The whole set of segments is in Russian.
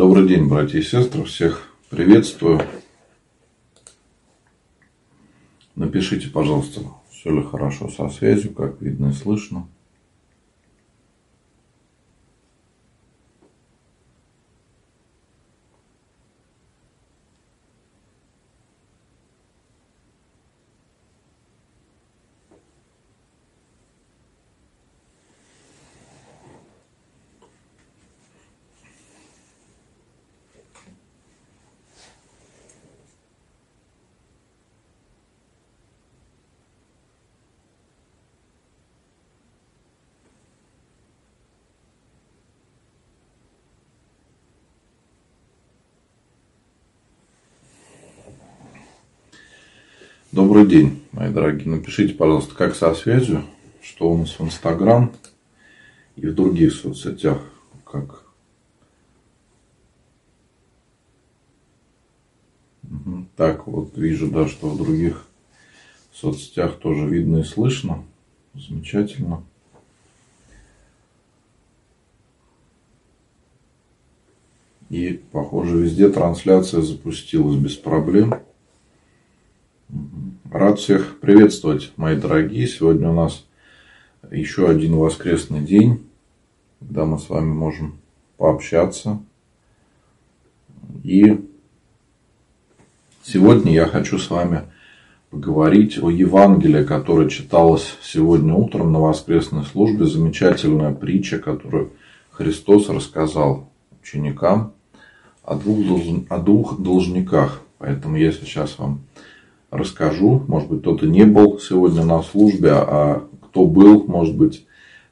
Добрый день, братья и сестры. Всех приветствую. Напишите, пожалуйста, все ли хорошо со связью, как видно и слышно. Добрый день, мои дорогие. Напишите, пожалуйста, как со связью, что у нас в Инстаграм и в других соцсетях, как. Так, вот вижу, да, что в других соцсетях тоже видно и слышно. Замечательно. И, похоже, везде трансляция запустилась без проблем. Рад всех приветствовать, мои дорогие. Сегодня у нас еще один воскресный день, когда мы с вами можем пообщаться. И сегодня я хочу с вами поговорить о Евангелии, которое читалось сегодня утром на воскресной службе. Замечательная притча, которую Христос рассказал ученикам о двух, о двух должниках. Поэтому я сейчас вам расскажу. Может быть, кто-то не был сегодня на службе, а кто был, может быть,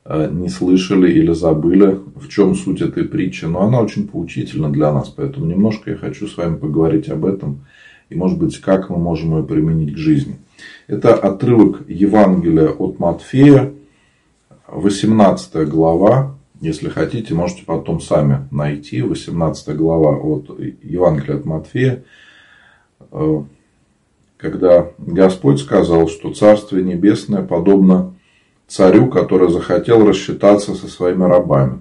э, не слышали или забыли, в чем суть этой притчи. Но она очень поучительна для нас, поэтому немножко я хочу с вами поговорить об этом и, может быть, как мы можем ее применить к жизни. Это отрывок Евангелия от Матфея, 18 глава. Если хотите, можете потом сами найти. 18 глава от Евангелия от Матфея э, когда Господь сказал, что Царствие Небесное подобно царю, который захотел рассчитаться со своими рабами.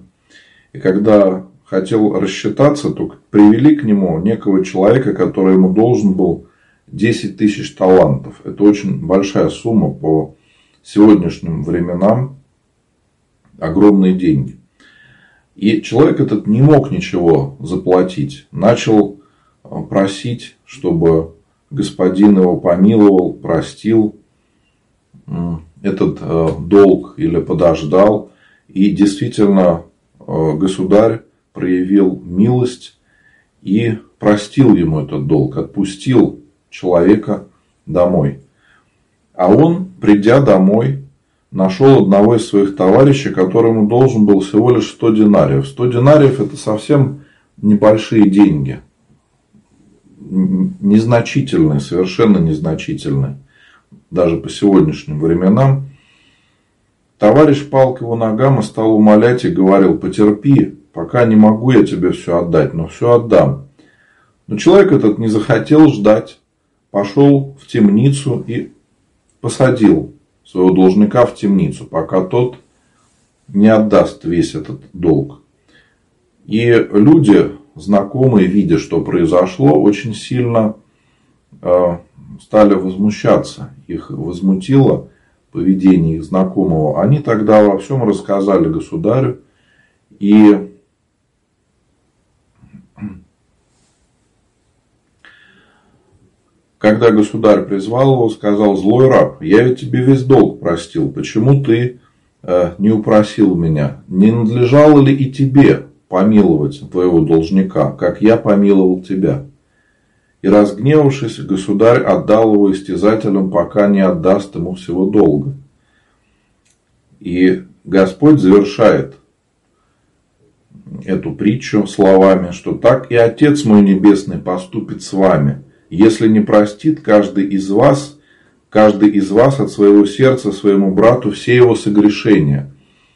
И когда хотел рассчитаться, то привели к нему некого человека, который ему должен был 10 тысяч талантов. Это очень большая сумма по сегодняшним временам, огромные деньги. И человек этот не мог ничего заплатить. Начал просить, чтобы господин его помиловал, простил этот э, долг или подождал. И действительно э, государь проявил милость и простил ему этот долг, отпустил человека домой. А он, придя домой, нашел одного из своих товарищей, которому должен был всего лишь 100 динариев. 100 динариев это совсем небольшие деньги незначительные, совершенно незначительные, даже по сегодняшним временам, товарищ пал к его ногам и стал умолять и говорил, потерпи, пока не могу я тебе все отдать, но все отдам. Но человек этот не захотел ждать, пошел в темницу и посадил своего должника в темницу, пока тот не отдаст весь этот долг. И люди знакомые, видя, что произошло, очень сильно э, стали возмущаться. Их возмутило поведение их знакомого. Они тогда во всем рассказали государю. И когда государь призвал его, сказал, злой раб, я ведь тебе весь долг простил, почему ты э, не упросил меня? Не надлежало ли и тебе помиловать твоего должника, как я помиловал тебя. И разгневавшись, государь отдал его истязателям, пока не отдаст ему всего долга. И Господь завершает эту притчу словами, что так и Отец мой Небесный поступит с вами, если не простит каждый из вас, каждый из вас от своего сердца своему брату все его согрешения.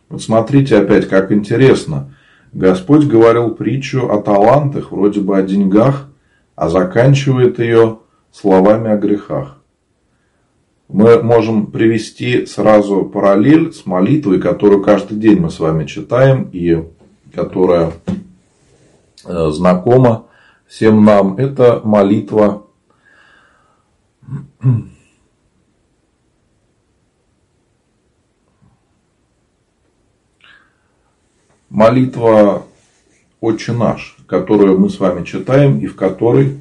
Вот смотрите опять, как интересно. Господь говорил притчу о талантах, вроде бы о деньгах, а заканчивает ее словами о грехах. Мы можем привести сразу параллель с молитвой, которую каждый день мы с вами читаем, и которая э, знакома всем нам. Это молитва молитва «Отче наш», которую мы с вами читаем и в которой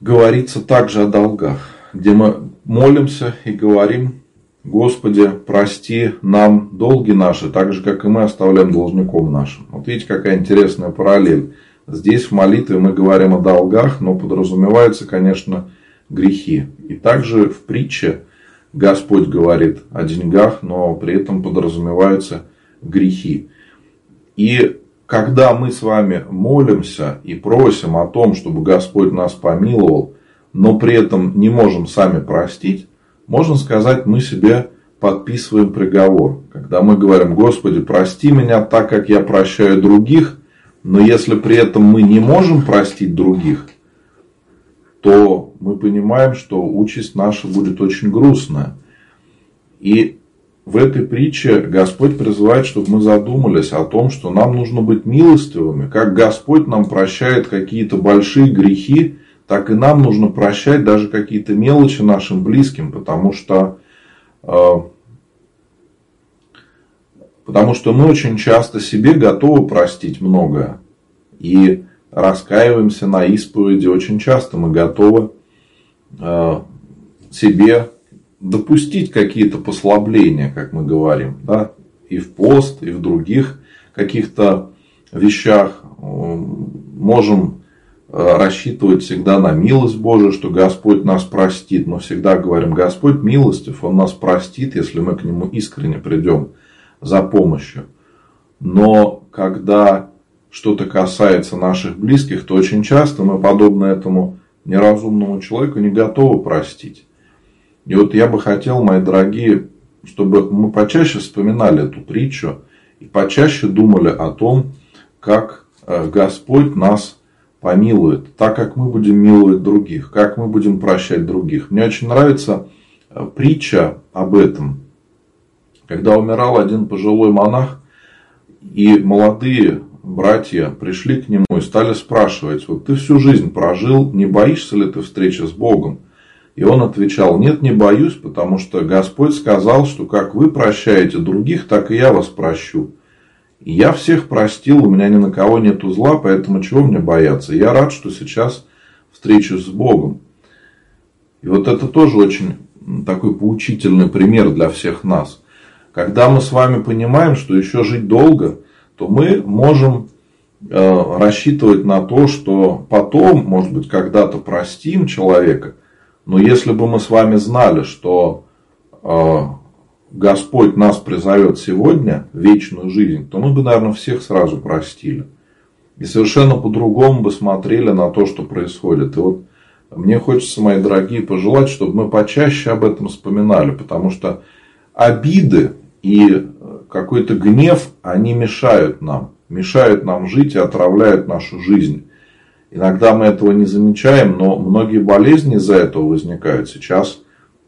говорится также о долгах, где мы молимся и говорим Господи, прости нам долги наши, так же, как и мы оставляем должником нашим. Вот видите, какая интересная параллель. Здесь в молитве мы говорим о долгах, но подразумеваются, конечно, грехи. И также в притче Господь говорит о деньгах, но при этом подразумеваются грехи. И когда мы с вами молимся и просим о том, чтобы Господь нас помиловал, но при этом не можем сами простить, можно сказать, мы себе подписываем приговор. Когда мы говорим, Господи, прости меня так, как я прощаю других, но если при этом мы не можем простить других, то мы понимаем, что участь наша будет очень грустная. И в этой притче Господь призывает, чтобы мы задумались о том, что нам нужно быть милостивыми. Как Господь нам прощает какие-то большие грехи, так и нам нужно прощать даже какие-то мелочи нашим близким, потому что, э, потому что мы очень часто себе готовы простить многое. И раскаиваемся на исповеди. Очень часто мы готовы э, себе допустить какие-то послабления, как мы говорим, да, и в пост, и в других каких-то вещах. Можем Э, рассчитывать всегда на милость Божию, что Господь нас простит. Мы всегда говорим, Господь милостив, Он нас простит, если мы к Нему искренне придем за помощью. Но когда что-то касается наших близких, то очень часто мы, подобно этому неразумному человеку, не готовы простить. И вот я бы хотел, мои дорогие, чтобы мы почаще вспоминали эту притчу и почаще думали о том, как э, Господь нас помилует, так как мы будем миловать других, как мы будем прощать других. Мне очень нравится э, притча об этом. Когда умирал один пожилой монах, и молодые братья пришли к нему и стали спрашивать, вот ты всю жизнь прожил, не боишься ли ты встречи с Богом? И он отвечал, нет, не боюсь, потому что Господь сказал, что как вы прощаете других, так и я вас прощу. Я всех простил, у меня ни на кого нет зла, поэтому чего мне бояться? Я рад, что сейчас встречусь с Богом. И вот это тоже очень такой поучительный пример для всех нас. Когда мы с вами понимаем, что еще жить долго, то мы можем э, рассчитывать на то, что потом, может быть, когда-то простим человека. Но если бы мы с вами знали, что э, Господь нас призовет сегодня в вечную жизнь, то мы бы, наверное, всех сразу простили. И совершенно по-другому бы смотрели на то, что происходит. И вот мне хочется, мои дорогие, пожелать, чтобы мы почаще об этом вспоминали, потому что обиды и какой-то гнев, они мешают нам, мешают нам жить и отравляют нашу жизнь. Иногда мы этого не замечаем, но многие болезни из-за этого возникают. Сейчас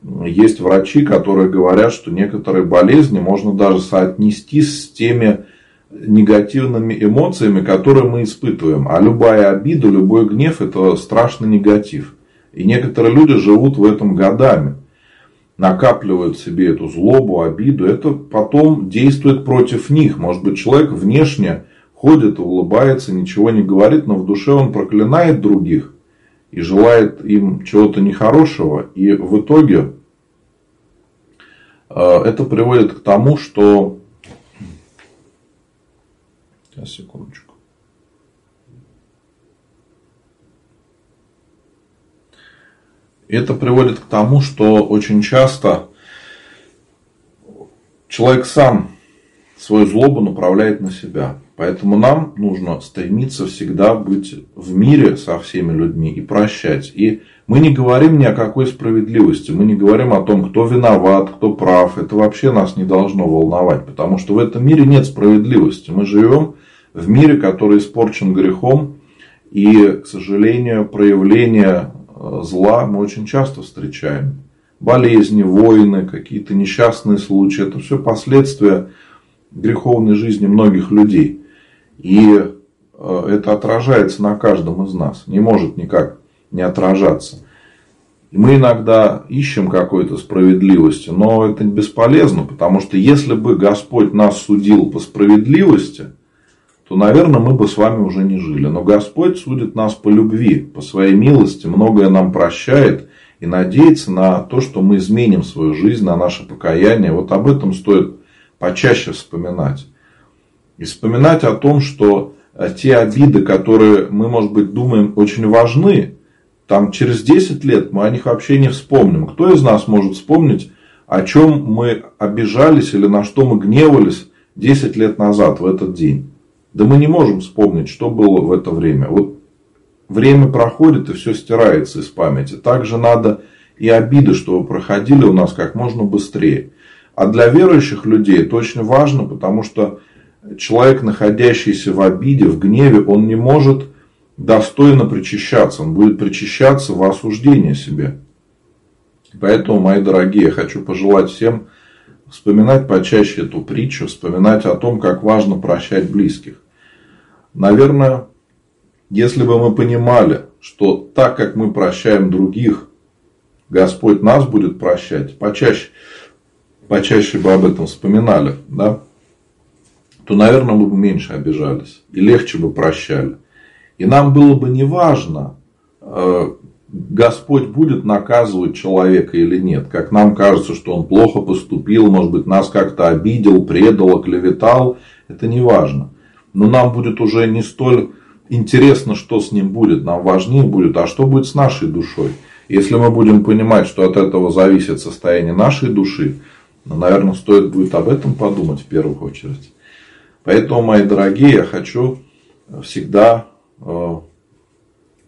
есть врачи, которые говорят, что некоторые болезни можно даже соотнести с теми негативными эмоциями, которые мы испытываем. А любая обида, любой гнев – это страшный негатив. И некоторые люди живут в этом годами. Накапливают себе эту злобу, обиду. Это потом действует против них. Может быть, человек внешне ходит, улыбается, ничего не говорит, но в душе он проклинает других и желает им чего-то нехорошего. И в итоге э, это приводит к тому, что... Сейчас, секундочку. Это приводит к тому, что очень часто человек сам свою злобу направляет на себя. Поэтому нам нужно стремиться всегда быть в мире со всеми людьми и прощать. И мы не говорим ни о какой справедливости, мы не говорим о том, кто виноват, кто прав. Это вообще нас не должно волновать, потому что в этом мире нет справедливости. Мы живем в мире, который испорчен грехом, и, к сожалению, проявления э, зла мы очень часто встречаем. Болезни, войны, какие-то несчастные случаи. Это все последствия греховной жизни многих людей. И э, это отражается на каждом из нас. Не может никак не отражаться. Мы иногда ищем какой-то справедливости, но это бесполезно, потому что если бы Господь нас судил по справедливости, то, наверное, мы бы с вами уже не жили. Но Господь судит нас по любви, по своей милости, многое нам прощает и надеется на то, что мы изменим свою жизнь, на наше покаяние. Вот об этом стоит почаще вспоминать. И вспоминать о том, что те обиды, которые мы, может быть, думаем очень важны, там через 10 лет мы о них вообще не вспомним. Кто из нас может вспомнить, о чем мы обижались или на что мы гневались 10 лет назад в этот день? Да мы не можем вспомнить, что было в это время. Вот время проходит и все стирается из памяти. Также надо и обиды, чтобы проходили у нас как можно быстрее. А для верующих людей это очень важно, потому что человек, находящийся в обиде, в гневе, он не может достойно причащаться. Он будет причащаться в осуждение себе. Поэтому, мои дорогие, хочу пожелать всем вспоминать почаще эту притчу, вспоминать о том, как важно прощать близких. Наверное, если бы мы понимали, что так как мы прощаем других, Господь нас будет прощать, почаще, почаще бы об этом вспоминали, да, то, наверное, мы бы меньше обижались и легче бы прощали. И нам было бы не важно, э, Господь будет наказывать человека или нет. Как нам кажется, что он плохо поступил, может быть, нас как-то обидел, предал, оклеветал. Это не важно. Но нам будет уже не столь интересно, что с ним будет. Нам важнее будет, а что будет с нашей душой. Если мы будем понимать, что от этого зависит состояние нашей души, ну, наверное, стоит будет об этом подумать в первую очередь. Поэтому, мои дорогие, я хочу всегда э,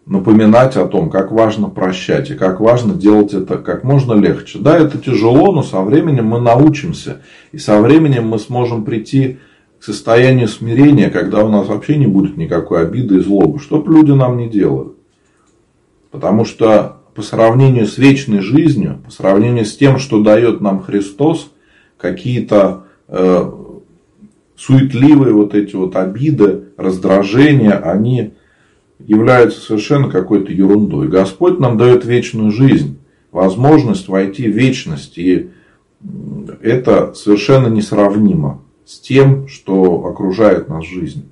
напоминать о том, как важно прощать и как важно делать это как можно легче. Да, это тяжело, но со временем мы научимся. И со временем мы сможем прийти к состоянию смирения, когда у нас вообще не будет никакой обиды и злобы. Что бы люди нам не делали. Потому что по сравнению с вечной жизнью, по сравнению с тем, что дает нам Христос, какие-то э, суетливые вот эти вот обиды, раздражения, они являются совершенно какой-то ерундой. Господь нам дает вечную жизнь, возможность войти в вечность. И это совершенно несравнимо с тем, что окружает нас жизнь.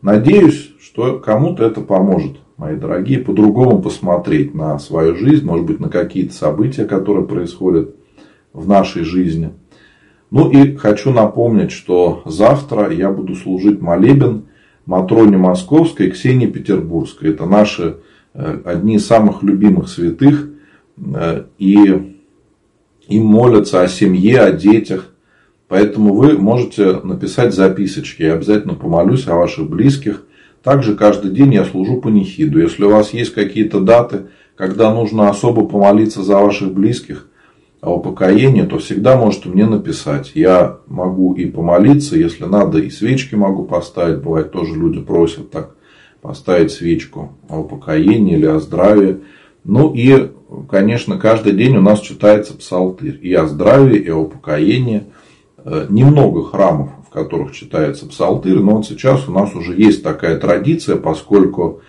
Надеюсь, что кому-то это поможет, мои дорогие, по-другому посмотреть на свою жизнь, может быть, на какие-то события, которые происходят в нашей жизни. Ну и хочу напомнить, что завтра я буду служить молебен Матроне Московской и Ксении Петербургской. Это наши э, одни из самых любимых святых. Э, и им молятся о семье, о детях. Поэтому вы можете написать записочки. Я обязательно помолюсь о ваших близких. Также каждый день я служу по нехиду. Если у вас есть какие-то даты, когда нужно особо помолиться за ваших близких, о покаянии, то всегда можете мне написать. Я могу и помолиться, если надо, и свечки могу поставить. Бывает, тоже люди просят так поставить свечку о покаянии или о здравии. Ну и, конечно, каждый день у нас читается псалтырь. И о здравии, и о покаянии. Э, немного храмов, которых читается псалтырь, но вот сейчас у нас уже есть такая традиция, поскольку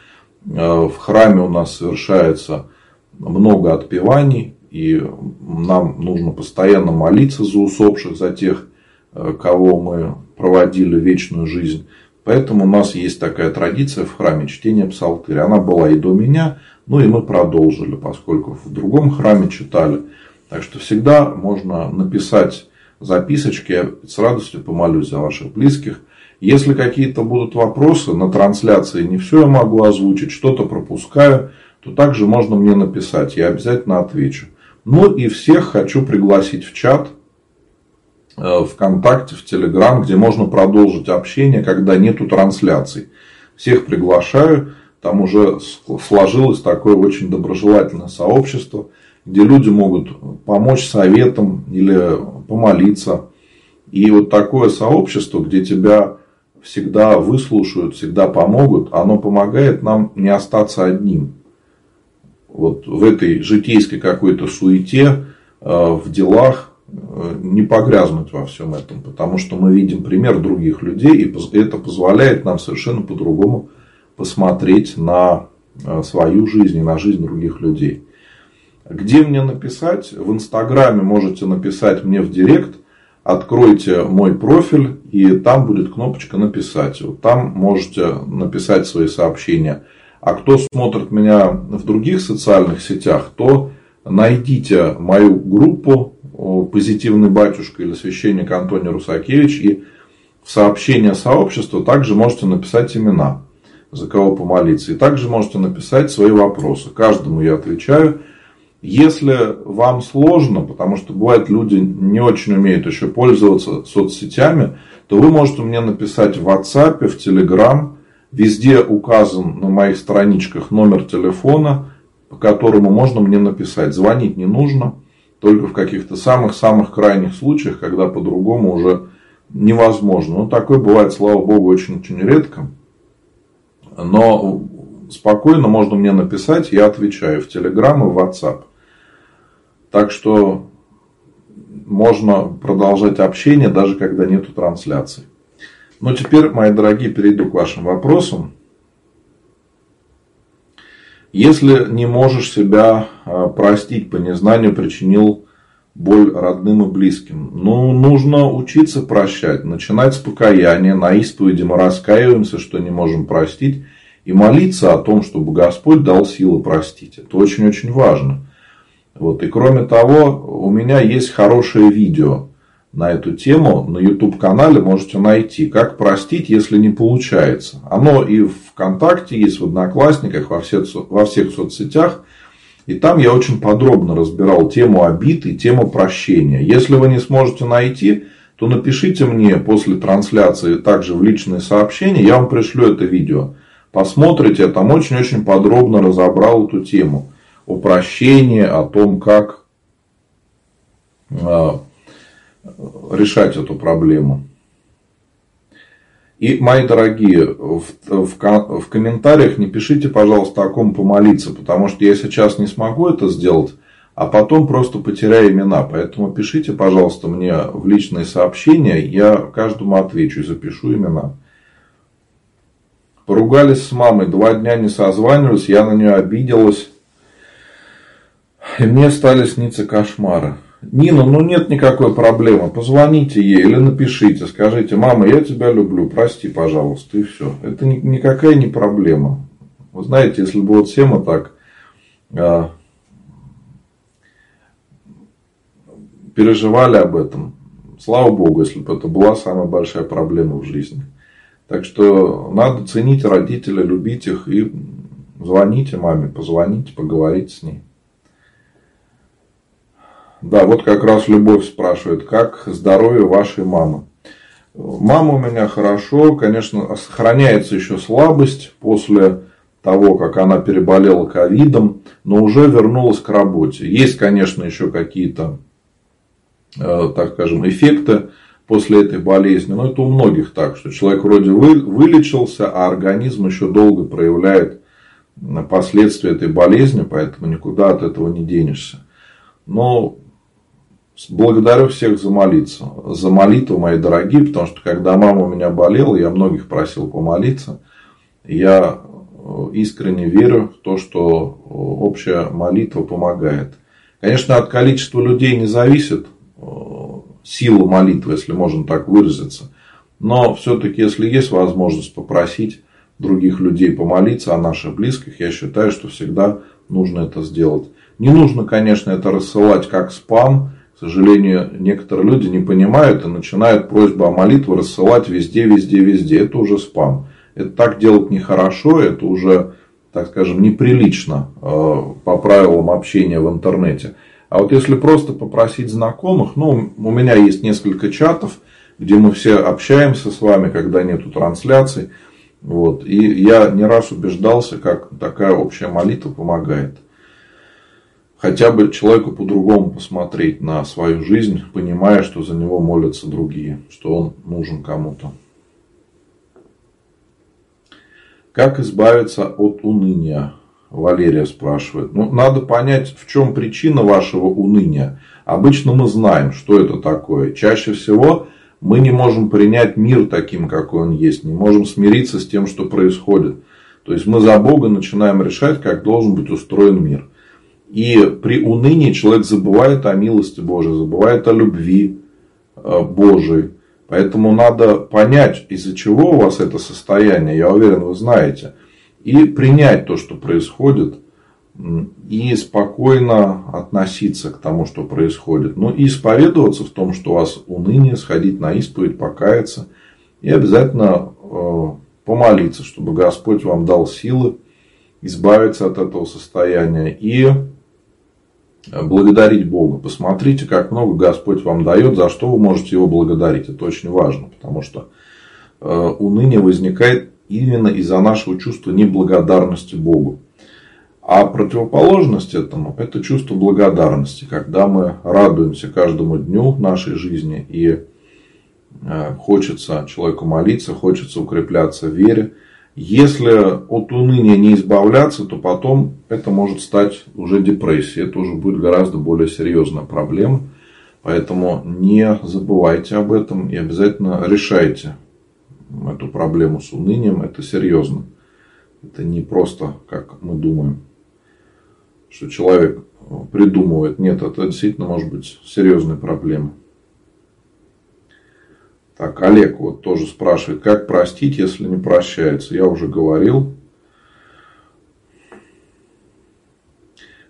э, в храме у нас совершается много отпеваний, и нам нужно постоянно молиться за усопших, за тех, э, кого мы проводили вечную жизнь. Поэтому у нас есть такая традиция в храме чтения псалтыря. Она была и до меня, ну и мы продолжили, поскольку в другом храме читали. Так что всегда можно написать записочки, с радостью помолюсь за ваших близких. Если какие-то будут вопросы на трансляции, не все я могу озвучить, что-то пропускаю, то также можно мне написать, я обязательно отвечу. Ну и всех хочу пригласить в чат э, ВКонтакте, в Телеграм, где можно продолжить общение, когда нету трансляций. Всех приглашаю. Там уже сложилось такое очень доброжелательное сообщество, где люди могут помочь советом или помолиться. И вот такое сообщество, где тебя всегда выслушают, всегда помогут, оно помогает нам не остаться одним вот в этой житейской какой-то суете, э, в делах, э, не погрязнуть во всем этом, потому что мы видим пример других людей, и это позволяет нам совершенно по-другому посмотреть на э, свою жизнь и на жизнь других людей. Где мне написать? В Инстаграме можете написать мне в Директ, откройте мой профиль, и там будет кнопочка «Написать». Вот там можете написать свои сообщения. А кто смотрит меня в других социальных сетях, то найдите мою группу «Позитивный батюшка» или священник Антоний Русакевич. И в сообщение сообщества также можете написать имена, за кого помолиться. И также можете написать свои вопросы. Каждому я отвечаю – если вам сложно, потому что бывает люди не очень умеют еще пользоваться соцсетями, то вы можете мне написать в WhatsApp, в Telegram. Везде указан на моих страничках номер телефона, по которому можно мне написать. Звонить не нужно, только в каких-то самых-самых крайних случаях, когда по-другому уже невозможно. Ну, такое бывает, слава богу, очень-очень редко. Но спокойно можно мне написать, я отвечаю в Telegram и в WhatsApp. Так что можно продолжать общение, даже когда нету трансляции. Но теперь, мои дорогие, перейду к вашим вопросам. Если не можешь себя а, простить по незнанию, причинил боль родным и близким. Ну, нужно учиться прощать, начинать с покаяния, на исповеди мы раскаиваемся, что не можем простить, и молиться о том, чтобы Господь дал силы простить. Это очень-очень важно. Вот. И кроме того, у меня есть хорошее видео на эту тему. На YouTube канале можете найти, как простить, если не получается. Оно и в ВКонтакте есть, в Одноклассниках, во всех, во всех соцсетях. И там я очень подробно разбирал тему обид и тему прощения. Если вы не сможете найти, то напишите мне после трансляции также в личные сообщения, я вам пришлю это видео. Посмотрите, я там очень-очень подробно разобрал эту тему упрощение, о том, как а, решать эту проблему. И, мои дорогие, в, в, в комментариях не пишите, пожалуйста, о ком помолиться, потому что я сейчас не смогу это сделать, а потом просто потеряю имена. Поэтому пишите, пожалуйста, мне в личные сообщения, я каждому отвечу и запишу имена. Поругались с мамой, два дня не созванивались, я на нее обиделась. И мне стали сниться кошмары. Нина, ну нет никакой проблемы. Позвоните ей или напишите. Скажите, мама, я тебя люблю, прости, пожалуйста. И все. Это никакая не проблема. Вы знаете, если бы вот все мы так а, переживали об этом, слава богу, если бы это была самая большая проблема в жизни. Так что надо ценить родителей, любить их и звоните маме, позвоните, поговорите с ней. Да, вот как раз Любовь спрашивает, как здоровье вашей мамы. Мама у меня хорошо, конечно, сохраняется еще слабость после того, как она переболела ковидом, но уже вернулась к работе. Есть, конечно, еще какие-то, э, так скажем, эффекты после этой болезни, но это у многих так, что человек вроде вылечился, а организм еще долго проявляет последствия этой болезни, поэтому никуда от этого не денешься. Но Благодарю всех за молиться. За молитву, мои дорогие, потому что когда мама у меня болела, я многих просил помолиться. Я э, искренне верю в то, что общая молитва помогает. Конечно, от количества людей не зависит э, сила молитвы, если можно так выразиться. Но все-таки, если есть возможность попросить других людей помолиться о наших близких, я считаю, что всегда нужно это сделать. Не нужно, конечно, это рассылать как спам, к сожалению, некоторые люди не понимают и начинают просьбу о молитве рассылать везде, везде, везде. Это уже спам. Это так делать нехорошо, это уже, так скажем, неприлично э, по правилам общения в интернете. А вот если просто попросить знакомых, ну, у меня есть несколько чатов, где мы все общаемся с вами, когда нету трансляций. Вот, и я не раз убеждался, как такая общая молитва помогает хотя бы человеку по-другому посмотреть на свою жизнь, понимая, что за него молятся другие, что он нужен кому-то. Как избавиться от уныния? Валерия спрашивает. Ну, надо понять, в чем причина вашего уныния. Обычно мы знаем, что это такое. Чаще всего мы не можем принять мир таким, какой он есть. Не можем смириться с тем, что происходит. То есть мы за Бога начинаем решать, как должен быть устроен мир. И при унынии человек забывает о милости Божией, забывает о любви э, Божией. Поэтому надо понять, из-за чего у вас это состояние. Я уверен, вы знаете и принять то, что происходит, и спокойно относиться к тому, что происходит. Ну и исповедоваться в том, что у вас уныние, сходить на исповедь, покаяться. И обязательно э, помолиться, чтобы Господь вам дал силы избавиться от этого состояния и благодарить Бога. Посмотрите, как много Господь вам дает, за что вы можете его благодарить. Это очень важно, потому что э, уныние возникает именно из-за нашего чувства неблагодарности Богу. А противоположность этому – это чувство благодарности, когда мы радуемся каждому дню нашей жизни и э, хочется человеку молиться, хочется укрепляться в вере. Если от уныния не избавляться, то потом это может стать уже депрессией. Это уже будет гораздо более серьезная проблема. Поэтому не забывайте об этом и обязательно решайте эту проблему с унынием, это серьезно. Это не просто, как мы думаем, что человек придумывает. Нет, это действительно может быть серьезной проблемой. Так, Олег вот тоже спрашивает, как простить, если не прощается. Я уже говорил.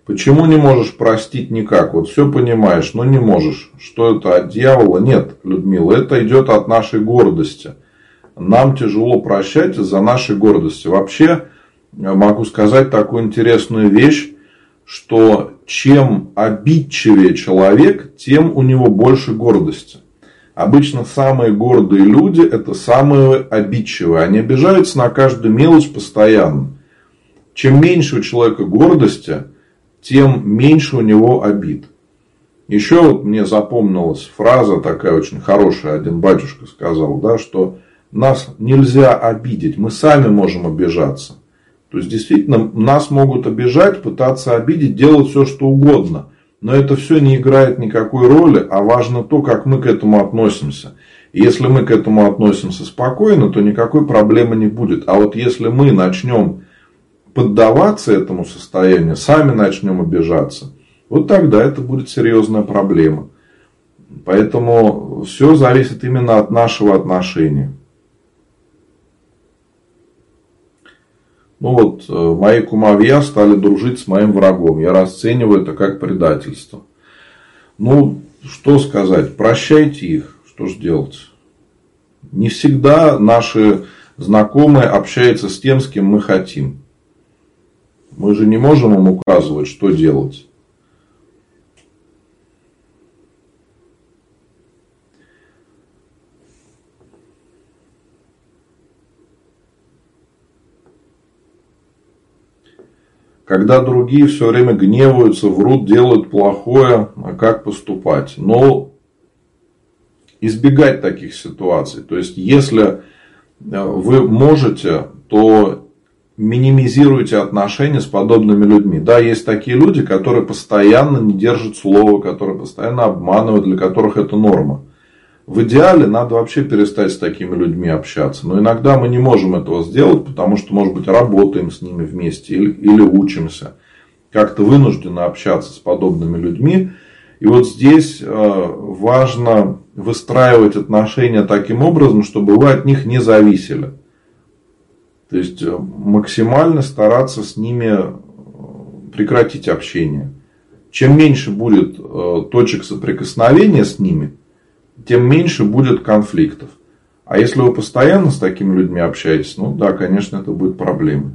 Почему не можешь простить никак? Вот все понимаешь, но не можешь. Что это от дьявола? Нет, Людмила, это идет от нашей гордости нам тяжело прощать из-за нашей гордости. Вообще, могу сказать такую интересную вещь, что чем обидчивее человек, тем у него больше гордости. Обычно самые гордые люди – это самые обидчивые. Они обижаются на каждую мелочь постоянно. Чем меньше у человека гордости, тем меньше у него обид. Еще вот мне запомнилась фраза такая очень хорошая, один батюшка сказал, да, что нас нельзя обидеть, мы сами можем обижаться. То есть, действительно, нас могут обижать, пытаться обидеть, делать все, что угодно. Но это все не играет никакой роли, а важно то, как мы к этому относимся. И если мы к этому относимся спокойно, то никакой проблемы не будет. А вот если мы начнем поддаваться этому состоянию, сами начнем обижаться, вот тогда это будет серьезная проблема. Поэтому все зависит именно от нашего отношения. Ну вот, э, мои кумовья стали дружить с моим врагом. Я расцениваю это как предательство. Ну, что сказать, прощайте их, что же делать. Не всегда наши знакомые общаются с тем, с кем мы хотим. Мы же не можем им указывать, что делать. Когда другие все время гневаются, врут, делают плохое, а как поступать? Но избегать таких ситуаций. То есть, если э, вы можете, то минимизируйте отношения с подобными людьми. Да, есть такие люди, которые постоянно не держат слова, которые постоянно обманывают, для которых это норма. В идеале надо вообще перестать с такими людьми общаться. Но иногда мы не можем этого сделать, потому что, может быть, работаем с ними вместе или, или учимся. Как-то вынуждены общаться с подобными людьми. И вот здесь э, важно выстраивать отношения таким образом, чтобы вы от них не зависели. То есть э, максимально стараться с ними э, прекратить общение. Чем меньше будет точек соприкосновения с ними, тем меньше будет конфликтов. А если вы постоянно с такими людьми общаетесь, ну да, конечно, это будет проблемой.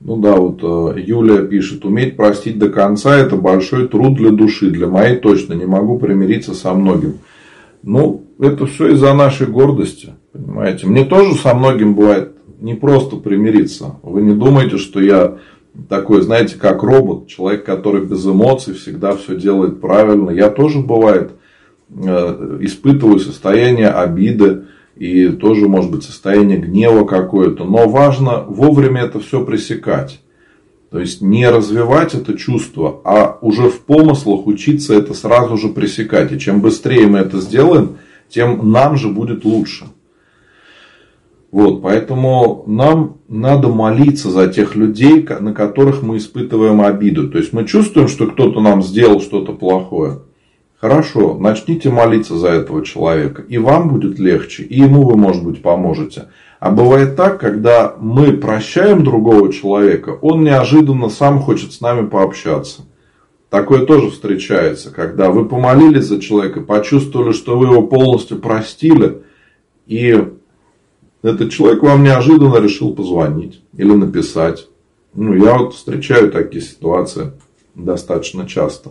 Ну да, вот э, Юлия пишет, уметь простить до конца это большой труд для души. Для моей точно не могу примириться со многим. Ну, это все из-за нашей гордости. Понимаете? Мне тоже со многим бывает не просто примириться. Вы не думаете, что я такой, знаете, как робот, человек, который без эмоций всегда все делает правильно. Я тоже, бывает, э, испытываю состояние обиды и тоже, может быть, состояние гнева какое-то. Но важно вовремя это все пресекать. То есть не развивать это чувство, а уже в помыслах учиться это сразу же пресекать. И чем быстрее мы это сделаем, тем нам же будет лучше. Вот, поэтому нам надо молиться за тех людей, на которых мы испытываем обиду. То есть мы чувствуем, что кто-то нам сделал что-то плохое. Хорошо, начните молиться за этого человека. И вам будет легче, и ему вы, может быть, поможете. А бывает так, когда мы прощаем другого человека, он неожиданно сам хочет с нами пообщаться. Такое тоже встречается, когда вы помолились за человека, почувствовали, что вы его полностью простили, и этот человек вам неожиданно решил позвонить или написать. Ну, я вот встречаю такие ситуации достаточно часто.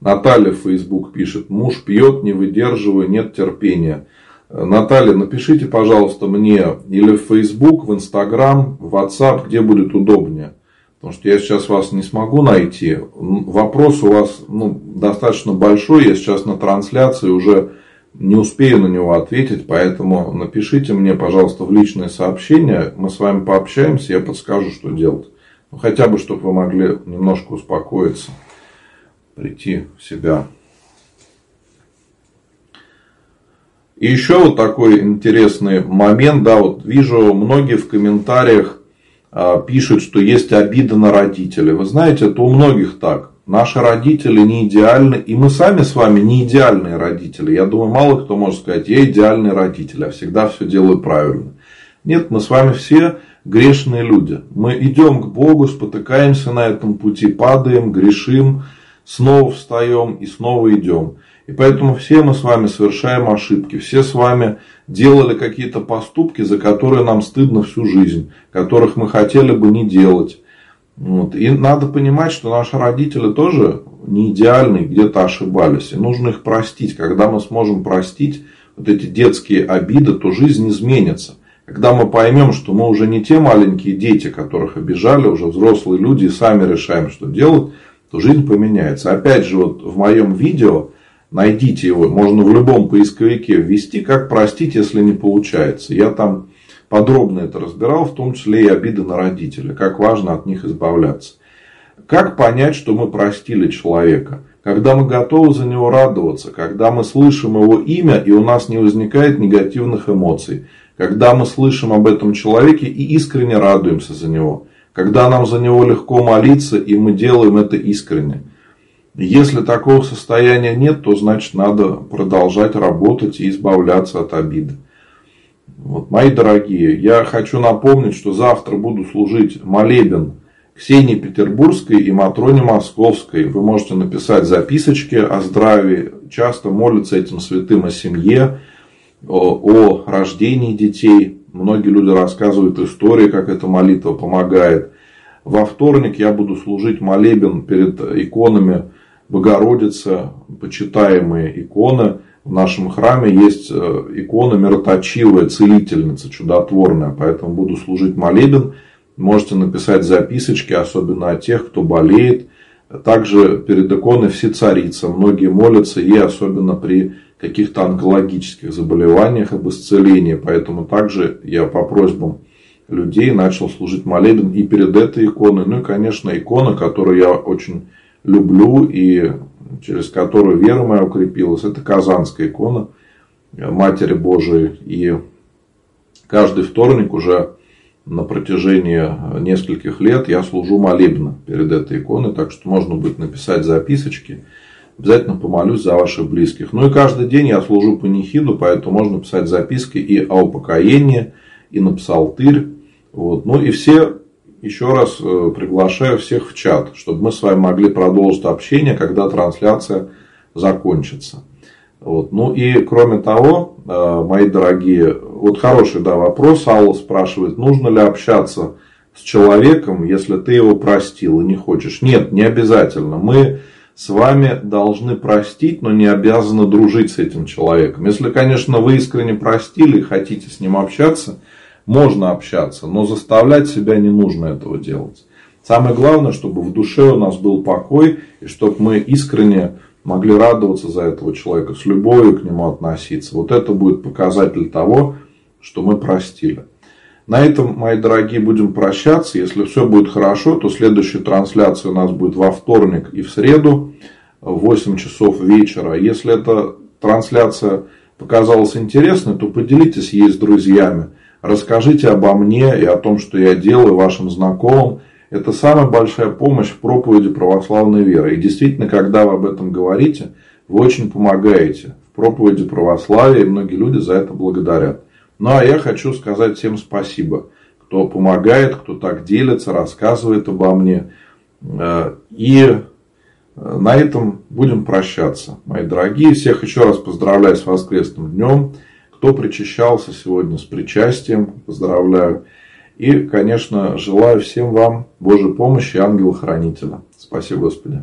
Наталья в Facebook пишет, муж пьет, не выдерживаю, нет терпения. Наталья, напишите, пожалуйста, мне или в Facebook, в Instagram, в WhatsApp, где будет удобнее. Потому что я сейчас вас не смогу найти. Вопрос у вас ну, достаточно большой. Я сейчас на трансляции уже не успею на него ответить, поэтому напишите мне, пожалуйста, в личное сообщение, мы с вами пообщаемся, я подскажу, что делать. Ну, хотя бы, чтобы вы могли немножко успокоиться, прийти в себя. И еще вот такой интересный момент, да, вот вижу многие в комментариях а, пишут, что есть обида на родителей. Вы знаете, это у многих так. Наши родители не идеальны, и мы сами с вами не идеальные родители. Я думаю, мало кто может сказать, я идеальный родитель, я всегда все делаю правильно. Нет, мы с вами все грешные люди. Мы идем к Богу, спотыкаемся на этом пути, падаем, грешим, снова встаем и снова идем. И поэтому все мы с вами совершаем ошибки, все с вами делали какие-то поступки, за которые нам стыдно всю жизнь, которых мы хотели бы не делать. Вот. И надо понимать, что наши родители тоже не идеальны, где-то ошибались. И нужно их простить. Когда мы сможем простить вот эти детские обиды, то жизнь изменится. Когда мы поймем, что мы уже не те маленькие дети, которых обижали, уже взрослые люди и сами решаем, что делать, то жизнь поменяется. Опять же, вот в моем видео, найдите его, можно в любом поисковике ввести, как простить, если не получается. Я там подробно это разбирал, в том числе и обиды на родителей, как важно от них избавляться. Как понять, что мы простили человека? Когда мы готовы за него радоваться, когда мы слышим его имя и у нас не возникает негативных эмоций, когда мы слышим об этом человеке и искренне радуемся за него, когда нам за него легко молиться и мы делаем это искренне. Если такого состояния нет, то значит надо продолжать работать и избавляться от обиды. Вот, мои дорогие, я хочу напомнить, что завтра буду служить молебен Ксении Петербургской и Матроне Московской. Вы можете написать записочки о здравии, часто молятся этим святым о семье, о, рождении детей. Многие люди рассказывают истории, как эта молитва помогает. Во вторник я буду служить молебен перед иконами Богородицы, почитаемые иконы – в нашем храме есть э, икона мироточивая, целительница, чудотворная. Поэтому буду служить молебен. Можете написать записочки, особенно о тех, кто болеет. Также перед иконой все царица. Многие молятся и особенно при каких-то онкологических заболеваниях об исцелении. Поэтому также я по просьбам людей начал служить молебен и перед этой иконой. Ну и, конечно, икона, которую я очень люблю и через которую вера моя укрепилась, это Казанская икона Матери Божией. И каждый вторник уже на протяжении нескольких лет я служу молебно перед этой иконой, так что можно будет написать записочки. Обязательно помолюсь за ваших близких. Ну и каждый день я служу по нехиду, поэтому можно писать записки и о упокоении, и на псалтырь. Вот. Ну и все еще раз э, приглашаю всех в чат, чтобы мы с вами могли продолжить общение, когда трансляция закончится. Вот. Ну и кроме того, э, мои дорогие, вот хороший да, вопрос. Алла спрашивает, нужно ли общаться с человеком, если ты его простил и не хочешь. Нет, не обязательно. Мы с вами должны простить, но не обязаны дружить с этим человеком. Если, конечно, вы искренне простили и хотите с ним общаться – можно общаться, но заставлять себя не нужно этого делать. Самое главное, чтобы в душе у нас был покой, и чтобы мы искренне могли радоваться за этого человека, с любовью к нему относиться. Вот это будет показатель того, что мы простили. На этом, мои дорогие, будем прощаться. Если все будет хорошо, то следующая трансляция у нас будет во вторник и в среду в 8 часов вечера. Если эта трансляция показалась интересной, то поделитесь ей с друзьями. Расскажите обо мне и о том, что я делаю вашим знакомым. Это самая большая помощь в проповеди православной веры. И действительно, когда вы об этом говорите, вы очень помогаете в проповеди православия, и многие люди за это благодарят. Ну, а я хочу сказать всем спасибо, кто помогает, кто так делится, рассказывает обо мне. Э, и э, на этом будем прощаться, мои дорогие. Всех еще раз поздравляю с воскресным днем. Кто причащался сегодня с причастием, поздравляю. И, конечно, желаю всем вам Божьей помощи и ангела-хранителя. Спасибо, Господи.